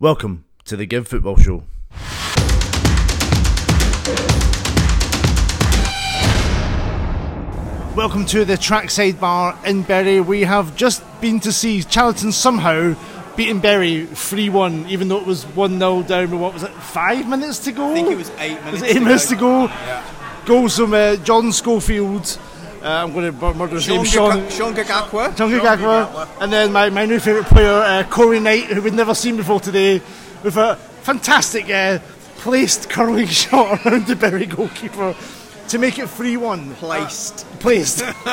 Welcome to the Give Football Show. Welcome to the Trackside Bar in Bury. We have just been to see Chadderton somehow beating Bury 3 1, even though it was 1 0 down with what was it, five minutes to go? I think it was eight minutes. Was it eight to minutes go. to go? Yeah. Goals from uh, John Schofield. Uh, I'm going to murder his name, Sean. Sean Gagakwa. John Gagagwa, and then my, my new favourite player, uh, Corey Knight, who we'd never seen before today, with a fantastic uh, placed curling shot around the Bury goalkeeper to make it 3 1. Placed. Placed. uh,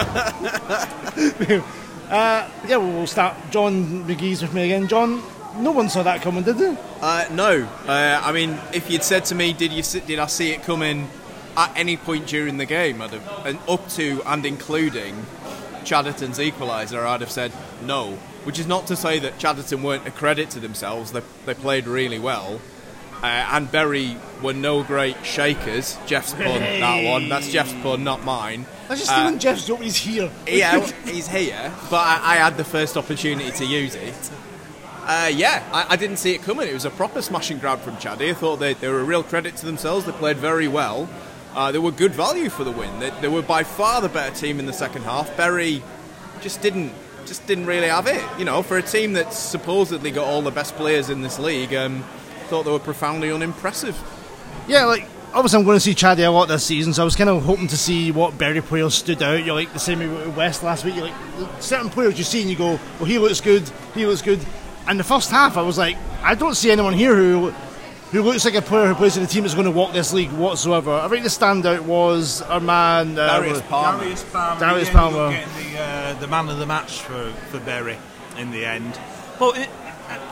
yeah, well, we'll start. John McGee's with me again. John, no one saw that coming, did they? Uh, no, uh, I mean, if you'd said to me, did you did I see it coming at any point during the game, I'd have, and up to and including Chadderton's equaliser, I'd have said no. Which is not to say that Chadderton weren't a credit to themselves. They, they played really well. Uh, and Bury were no great shakers. Geoff's pun, that one. That's Geoff's pun, not mine. I just Uh, Geoff's joke. He's here. yeah, he's here, but I, I had the first opportunity to use it. Uh, yeah, I, I didn't see it coming. It was a proper smash and grab from Chaddy. I thought they, they were a real credit to themselves. They played very well. Uh, they were good value for the win. They, they were by far the better team in the second half. Bury just didn't just didn't really have it. You know, for a team that supposedly got all the best players in this league, um, thought they were profoundly unimpressive. Yeah, like obviously I'm going to see Chaddy a lot this season, so I was kind of hoping to see what Bury players stood out. You're like the same with West last week. You're like certain players you see and you go, well, he looks good, he looks good. And the first half, I was like, I don't see anyone here who who looks like a player who plays in a team that's going to walk this league whatsoever. I think the standout was our man uh, Darius Palmer. Darius Palmer. Darius he Palmer. getting the, uh, the man of the match for, for Bury in the end. But it,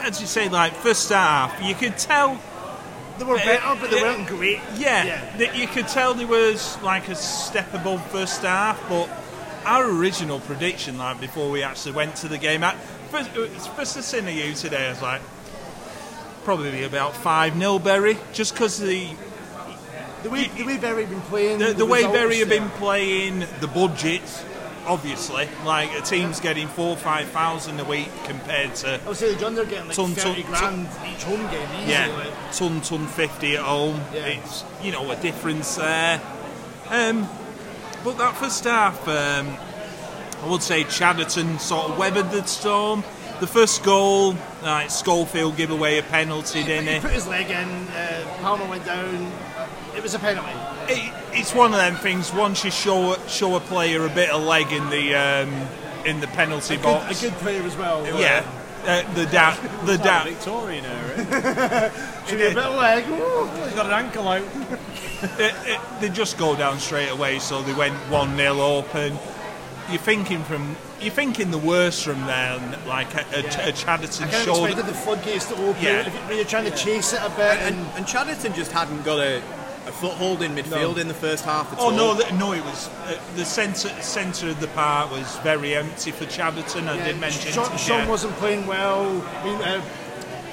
as you say, like first half, you could tell. They were better, but they Uh, weren't great. Yeah, Yeah. that you could tell there was like a step above first half. But our original prediction, like before we actually went to the game, at first, uh, first to seen you today, I was like probably about five 0 Bury, just because the The way the way Bury been playing, the, the way results, Bury have been playing, the budget, obviously, like a team's getting four or five thousand a week compared to I would say the John they're getting like Ton, thirty ton, grand each home game. Easily. yeah, ton ton fifty at home. Yeah. It's you know a difference there. Um, but that first half, um, I would say Chadderton sort of weathered the storm. The first goal, like Schofield give away a penalty, didn't He he? put his leg in. Uh, Palmer went down. It was a penalty. it, it's one of them things. Once you show show a player a bit of leg in the um, in the penalty A good, box, a good player as well. yeah, uh, the da- the da- Victorian era. Should be a bit of leg. Ooh. He's got an ankle out. it, it, they just go down straight away. So they went one 0 open. You're thinking from you're thinking the worst from there, like a, a, a Chadderton I kind of expected the floodgates to open. Yeah. You- when you're trying to chase it a bit, And, and, and Chadderton just hadn't got a, a foothold in midfield in the first half at Oh all. no, th- no! It was uh, the centre centre of the park was very empty for Chadderton. I yeah, did mention. Sean, Sean wasn't playing well. I mean, uh,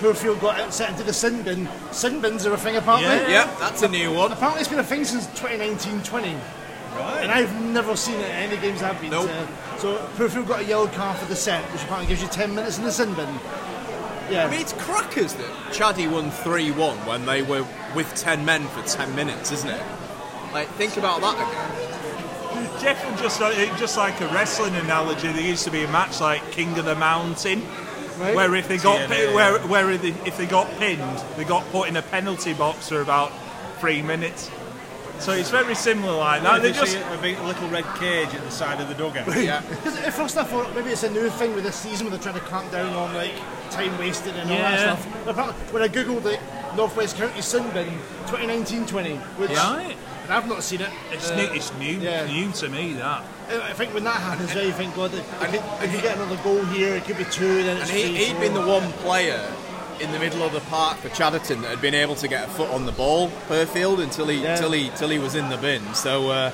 Poorfield got it set into the sin bin. Sin bins are a thing apparently. Yeah. Yep, that's a new one. Apparently, it's been a thing since 2019-20. Right. And I've never seen it in any games I've been Nope. to. So Poorfield got a yellow card for the set, which apparently gives you 10 minutes in the sin bin. Yeah. I mean, it's crackers that Chaddy won 3 1 when they were with 10 men for 10 minutes, isn't it? Like, think about that again. Geoff, just uh, like, just like a wrestling analogy, there used to be a match like King of the Mountain, Right. where if they got TNA. pi- where where if they, if they got pinned, they got put in a penalty box for about three minutes. So it's very similar like that. They just see a big little red cage at the side of the dugout. Yeah. Because at first I thought maybe it's a new thing with this season where they're trying to clamp down on like time wasted and all that stuff. But apparently, when I googled it, Northwest County Sin Bin 2019-20, which Right. and I've not seen it. it's Uh, new, it's new, yeah. new to me that. I think when that happens, now you think, God, if, if you get another goal here, it could be two. Then And it's he, three, he'd four. been the one player in the middle of the park for Chadderton that had been able to get a foot on the ball per field until he Yeah. till he till he was in the bin. So uh,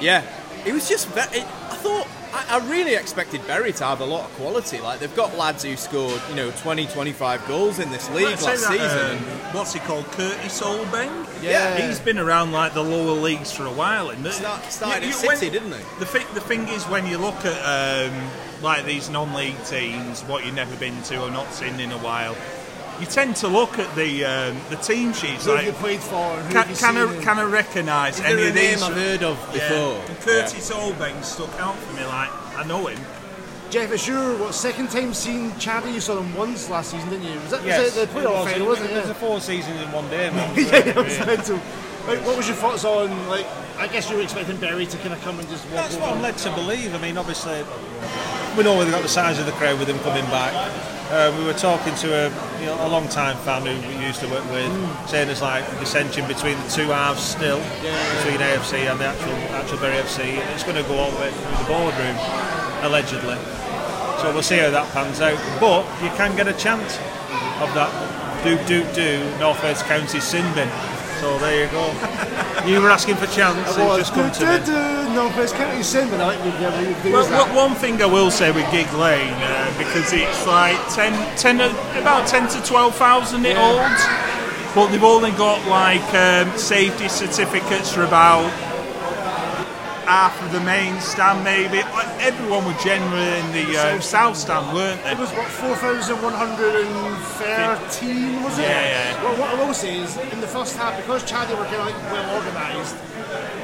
yeah, it was just. Ve- it, I thought I, I really expected Bury to have a lot of quality. Like they've got lads who scored you know 20, 25 goals in this league last that, season. um, what's he called? Curtis Obeng? Yeah. He's been around like the lower leagues for a while. And the- Start- started you- at you- when- City, didn't he? The thing, the thing is, when you look at um, like these non-league teams, what you've never been to or not seen in a while, you tend to look at the um, the team sheets Who like have you played for? and Who can, have you can, I, can I recognise any there a of name these? I've heard of Yeah. before? And Curtis Obeng stuck out for me like I know him. Geoff, it's your what second time seeing Chaddy? You saw them once last season, didn't you? Was that, Yes, was it the it playoff was. final, It wasn't it? was a four seasons in one day, man. yeah, yeah, it was mental. Like, what was your thoughts on like? I guess you were expecting Barry to kind of come and just walk That's over. what I'm led to believe. I mean, obviously, we know we've got the size of the crowd with him coming back. Uh, we were talking to a, you know, a long time fan who we used to work with, saying there's like dissension between the two halves still, between AFC and the actual actual Bury FC, and it's going to go all the way through the boardroom, allegedly. So we'll see how that pans out. But you can get a chance of that do do do North West County sin bin. So there you go. you were asking for chance, it's just come to me. Do, do, no, but it's County like you yeah, you do Well, that. one thing I will say with Gigg Lane, uh, because it's like 10, 10 uh, about 10 to 12,000 it holds, but they've only got like um, safety certificates for about half of the main stand maybe. Everyone was generally in the uh, south stand, weren't they? It was what 4,113, was it? Yeah, yeah. Well, what I will say is, in the first half, because Chaddy were kind of like well organised,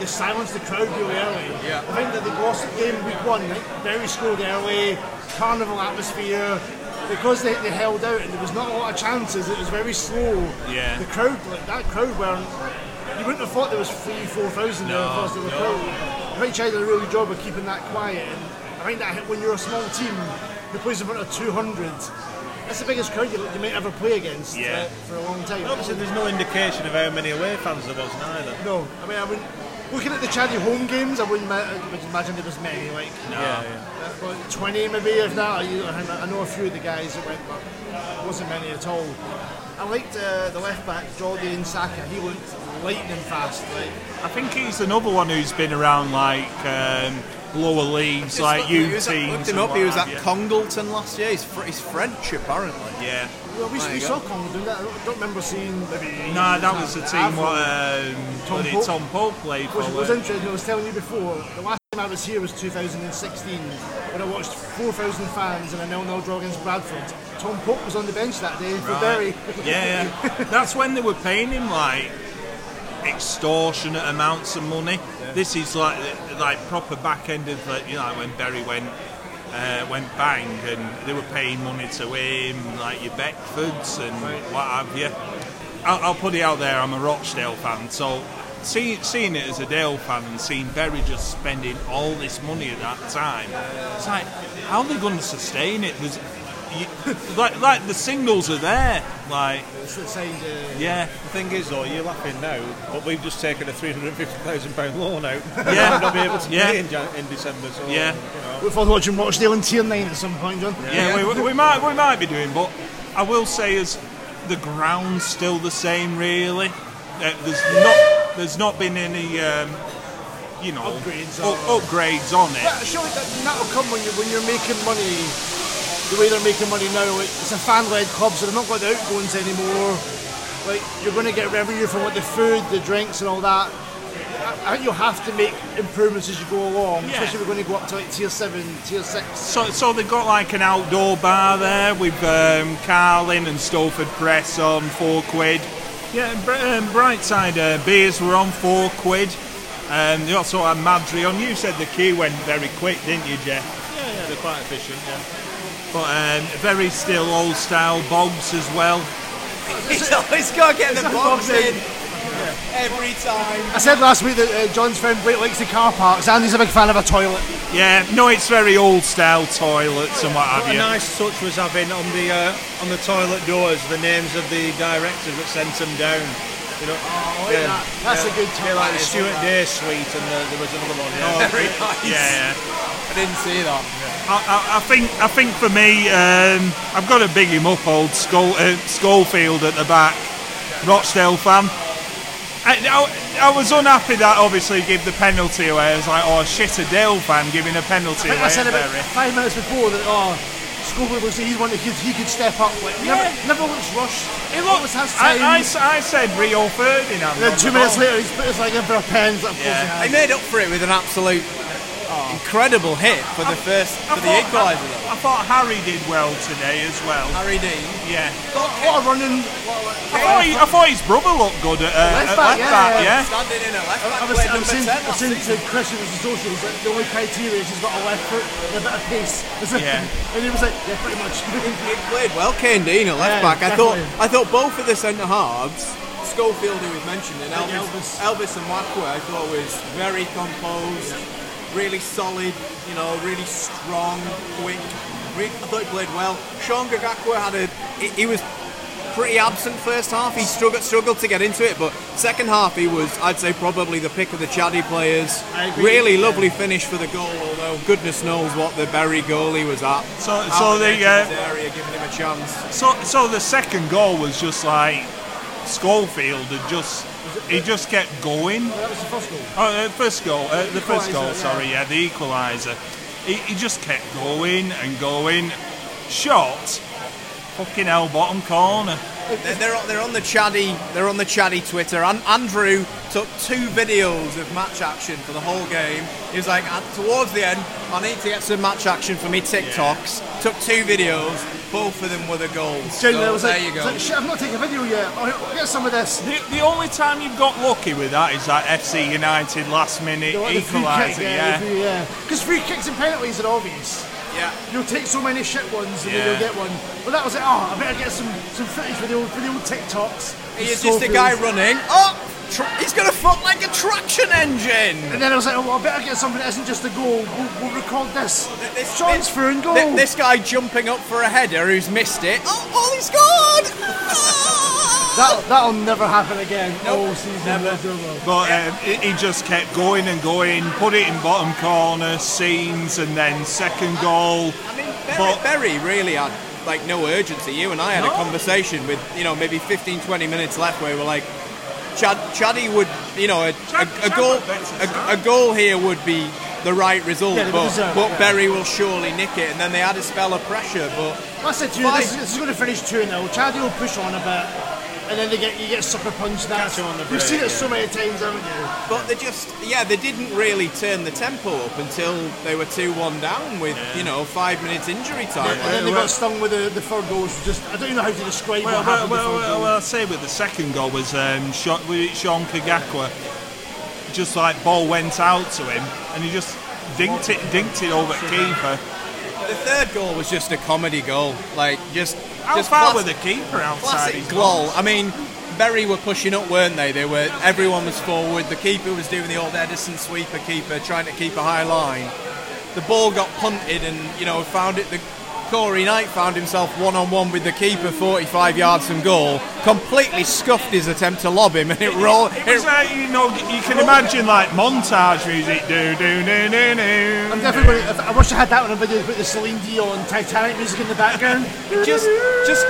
they silenced the crowd really early. Yeah. I think that they lost the game week one, like, very scored early, carnival atmosphere. Because they, they held out and there was not a lot of chances, it was very slow. Yeah. The crowd, like that crowd, weren't. You wouldn't have thought there was three, four thousand there No, across the no. crowd. I think Chaddy did a really good job of keeping that quiet. And I think that when you're a small team who plays in front of 200, that's the biggest crowd you, you might ever play against Yeah. uh, for a long time. Obviously, there's no indication of how many away fans there was neither. No, I mean, I wouldn't. Looking at the Chaddy home games, I wouldn't ma- I would imagine there was many, like Yeah, yeah. uh, about 20 maybe, if that. I know a few of the guys that went, but it wasn't many at all. I liked uh, the left back, Jordan Saka. He looked lightning fast. Like, I think he's another one who's been around like um, lower leagues, like He youth was teams. looked him and up. He was at have. Congleton last year. He's, fr- he's French, apparently. Yeah. well, we, we saw Congleton Congo that. I don't, don't remember seeing maybe. No, that was the team Avro. what um, Tom what Pope? Tom Pope played for. Which was interesting. I was telling you before. The last time I was here was 2016 when I watched 4,000 fans in a nil-nil draw against Bradford. Tom Pope was on the bench that day for Derry. Yeah, yeah. That's when they were paying him like extortionate amounts of money. This is like like proper back end of like, you know when Bury went uh, went bang and they were paying money to him like your Beckfords and what have you. I'll, I'll put it out there. I'm a Rochdale fan, so. See, seeing it as a Dale fan and seeing Bury just spending all this money at that time, it's like, how are they going to sustain it? There's, you, like, like the signals are there. Like, It's the same, yeah, The thing is, though, you're laughing now, but we've just taken a £350,000 loan out. Yeah. We're not be able to Yeah. pay in, Jan- in December. So, Yeah. You know. Look forward to watching Rochdale in Tier 9 at some point, John. yeah. We, we might we might be doing, but I will say is the ground's still the same. Really, uh, there's not there's not been any um, you know Upgrades u- or- upgrades on But it. surely that, that'll come when, you, when you're making money the way they're making money now. Like, it's a fan-led club, so they've not got the outgoings anymore. Like you're going to get revenue from what the food, the drinks, and all that. I, I think you'll have to make improvements as you go along, Yeah. especially if we're going to go up to like tier seven, tier six. So, so they've got like an outdoor bar there with um, Carling and Stowford Press on four quid. Yeah, Br- um, Brightside uh, beers were on four quid. Um, they also had Madri on. You said the queue went very quick, didn't you, Geoff? Yeah, yeah, they're quite efficient, yeah. But um, very still old style bogs as well. He's always got to get the a box box in. in. Every time. I said last week that uh, John's friend Blake likes the car parks, and he's a big fan of a toilet. Yeah, no, it's very old style toilets and what have What a you. nice touch was having on the uh, on the toilet doors the names of the directors that sent them down. You know, Oh, look at that. That's a good Yeah, touch. like the Stuart Day suite, and the, there was another one. Yeah. Very nice. Yeah, I didn't see that. I, I, I think I think for me, um, I've got to big him up, old Skull, uh, Schofield at the back, Rochdale fan. I, I, I was unhappy that obviously give the penalty away. I was like, oh shit, a Dale fan giving a penalty I think away. I said about five minutes before that. Oh, Schofield looks like he's one that could, he could step up. Like, Yeah. never, never looks rushed. It always has time. I said Rio Ferdinand. and then on two the minutes ball. later, he's put his leg in for a pen. Like, Yeah. yeah. He made up for it with an absolute incredible hit for the first for the equaliser. I. I thought Harry did well today as well. Harry Dean. Yeah. What a running. I thought, he, I thought his brother looked good at, uh, Left at back, left yeah, back, yeah. yeah. Standing in a left I, back, I was, played I was number saying, 10 I was last saying to Christian with the socials that the only criteria is he's got a left foot and a bit of pace. Yeah. and he was like, yeah, pretty much. He played well, Kane Dean at left Yeah, back. I thought. I thought both of the centre halves, Schofield who was mentioned, and Like Elvis, Elvis and Wakwa, I thought was very composed, really solid, you know, really strong, quick. I thought he played well. Sean Gagakwa had a he, he was pretty absent first half. He struggled struggled to get into it, but second half he was, I'd say, probably the pick of the Chaddy players. Really lovely finish for the goal, although goodness knows what the Bury goalie was at. So- so the, uh, area, giving him a chance. So, so the second goal was just like Schofield had just he just kept going. that was the first goal. Oh, uh, first goal, uh, the first goal. Equaliser, yeah. Sorry, yeah, the equaliser. He, he just kept going and going. Shot, fucking hell, bottom corner. They're, they're, on- they're on the Chaddy. They're on the Chaddy Twitter. And Andrew took two videos of match action for the whole game. He was like, "Uh, towards the end, I need to get some match action for me TikToks. Took two videos. Both of them were the goals. Genuinely, so, was there like, you go. Like, Shit, I've not taken a video yet. I'll, I'll get some of this. The, the only time you've got lucky with that is that FC United last minute You know, the kick, equaliser. yeah. Yeah, yeah. Because free kicks and penalties are obvious. yeah. You'll take so many shit ones and Yeah. then you'll get one. But that was it. Oh, I better get some, some footage for the old, for the old TikToks. He is just a guy running. Oh, tra- he's got a foot like a traction engine. And then I was like, oh, well, I better get something that isn't just a goal. We'll, we'll record this. This- Sean's this- and goal. thi- This guy jumping up for a header who's missed it. Oh, oh he scored! That, that'll never happen again. Nope, all season. never. Never. But um, he, he just kept going and going, put it in bottom corner, scenes, and then second goal. I mean, Bury, But- Bury really had like no urgency. You and I had a conversation with you know maybe 15, 20 minutes left where we were like, Chad, Chaddy would you know a, Chad- a, a goal a, a goal here would be the right result, Yeah, but, deserve but yeah. Bury will surely nick it. And then they had a spell of pressure, but I said to you, this, is- this is going to finish 2 0. Chaddy will push on a bit. And then they get you get sucker punched. That's, him on the You've seen it so many times, haven't you? but they just yeah they didn't really turn the tempo up until they were two one down with you know five minutes injury time. And then they well- got stung with the, the third goal. It's Just I don't even know how to describe Well, what well, happened. well, with the third well, goal. well, I'll say with the second goal was um, shot with Sean Kagakwa. Just like ball went out to him, and he just dinked it, dinked it over the keeper. The third goal was just a comedy goal, like just How just far class- were the keeper outside Classic his goal. I mean, Bury were pushing up, weren't they? They were. Everyone was forward. The keeper was doing the old Ederson sweeper keeper, trying to keep a high line. The ball got punted, and you know found it. The Corey Knight found himself one on one with the keeper, 45 yards from goal. Completely scuffed his attempt to lob him, and it rolled. It was It, like, you know, you can imagine like montage music, do do do do do. I'm definitely. I wish I had that on a video with the Celine Dion Titanic music in the background. just just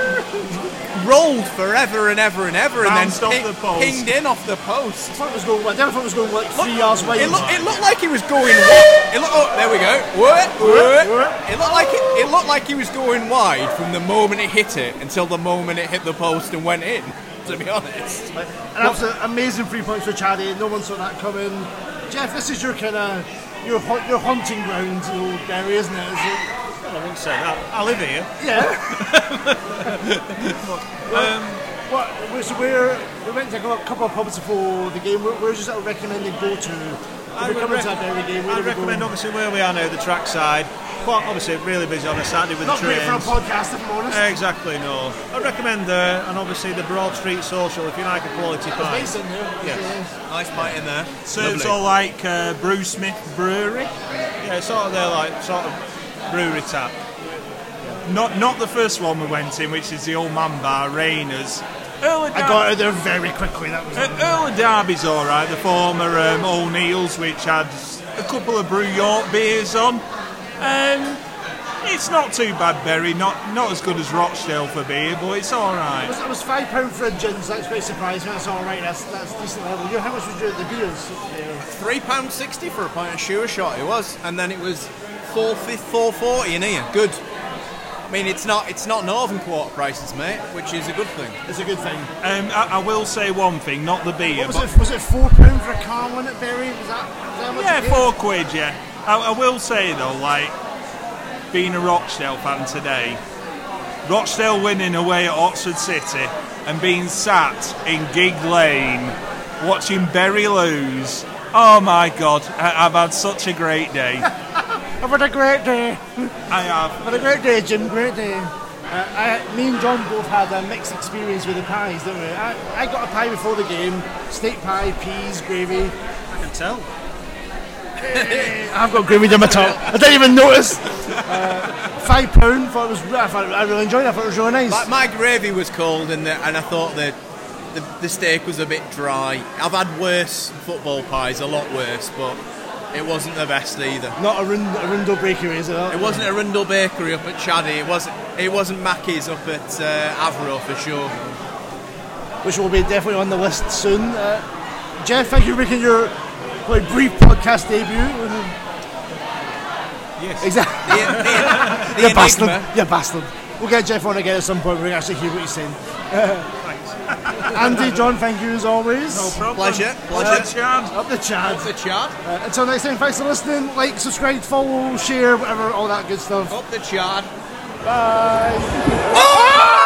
rolled forever and ever and ever, and then Bounced ping- the pinged in off the post. I thought it was going. I never thought it was going like three yards wide. It, look, it looked like he was going. Wide. It looked, oh, there we go. What? What? It looked like it, it looked like he was going wide from the moment it hit it until the moment it hit the post and went in. To be honest, An absolute amazing three points for Chaddy. No one saw that coming. Geoff, this is your kind of your your hunting ground, you know, Barry, isn't it? Is it? Well, I wouldn't say that. I live here. Yeah. um, what? we- So we're we went to a couple of pubs before the game. Where, where's your sort of recommended go to? I we're would coming rec- to a Barry game. Where I do we recommend obviously where we are now, the trackside. Quite obviously really busy on a Saturday with Not the great trains. for a podcast, if I'm honest. Exactly, no. I recommend there, and obviously the Broad Street Social if you like a quality It's pint. nice in there. Yes. nice pint in there. So Lovely. it's all like uh, Brewsmith Brewery. Yeah, it's sort of their like sort of brewery tap. Not not the first one we went in, which is the Old Man Bar, Rainers. Earl of I got out there very quickly. That was. Uh, Earl of Derby's all right. The former um, O'Neill's, which had a couple of Brew York beers on. Um, it's not too bad, Bury. Not not as good as Rochdale for beer, but it's all right. It was, it was five pound for a gin, so that's quite surprising. That's all right. That's that's decent level. You, how much was your, the beers? there? Three pound sixty for a pint of Sure Shot. It was, and then it was four four forty in here. Good. I mean, it's not it's not Northern Quarter prices, mate, which is a good thing. It's a good thing. Um, I, I will say one thing, not the beer, What was but it? Was it four pound for a Carling at Bury? Was that? Was that much yeah, four quid, yeah. I, I will say though, like being a Rochdale fan today, Rochdale winning away at Oxford City and being sat in Gigg Lane watching Bury lose. Oh my God, I, I've had such a great day. I've had a great day. I have. I've had a great day, Jim. Great day. Uh, I, me and John both had a mixed experience with the pies, didn't we? I, I got a pie before the game, steak pie, peas, gravy. I can tell. I've got gravy down my top. I didn't even notice. Uh, five pound. Thought it was. I, thought, I really enjoyed it. I thought it was really nice. Like my gravy was cold, and the, and I thought that the, the steak was a bit dry. I've had worse football pies, a lot worse, but it wasn't the best either. Not a, Rund- a Rundle Bakery, is it? It wasn't a Rundle Bakery up at Chaddy. It wasn't. It wasn't Mackey's up at uh, Avro for sure. Which will be definitely on the list soon. Uh, Geoff, thank you for making your like, brief podcast debut. Yes. Exactly. The, the, the you bastard. You bastard. We'll get Geoff on again at some point. We can actually hear what he's saying. Andy, John, thank you as always. No problem. Pleasure. Pleasure. Uh, Chad. Up the Chad. Up the Chad. Uh, until next time, thanks for listening. Like, subscribe, follow, share, whatever, all that good stuff. Up the Chad. Bye. Oh!